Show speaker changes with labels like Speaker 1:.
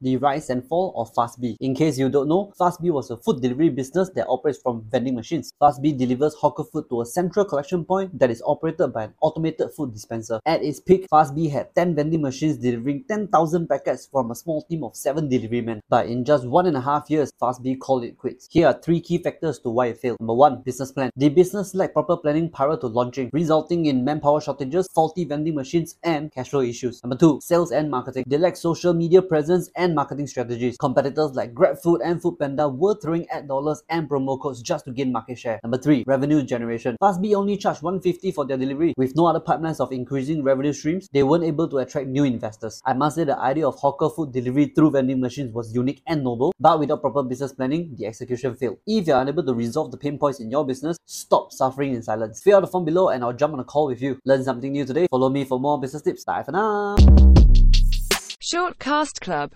Speaker 1: The rise and fall of Fastbee. In case you don't know, Fastbee was a food delivery business that operates from vending machines. Fastbee delivers hawker food to a central collection point that is operated by an automated food dispenser. At its peak, Fastbee had 10 vending machines delivering 10,000 packets from a small team of 7 delivery men. But in just one and a half years, Fastbee called it quits. Here are three key factors to why it failed. Number 1. Business plan. The business lacked proper planning prior to launching, resulting in manpower shortages, faulty vending machines, and cash flow issues. Number 2. Sales and marketing. They lacked social media presence and and marketing strategies. Competitors like GrabFood and Foodpanda were throwing ad dollars and promo codes just to gain market share. Number 3. Revenue generation. Fastbee only charged 150 for their delivery. With no other pipelines of increasing revenue streams, they weren't able to attract new investors. I must say the idea of hawker food delivery through vending machines was unique and noble, but without proper business planning, the execution failed. If you're unable to resolve the pain points in your business, stop suffering in silence. Fill out the form below and I'll jump on a call with you. Learn something new today. Follow me for more business tips. Bye for now.
Speaker 2: Shortcast Club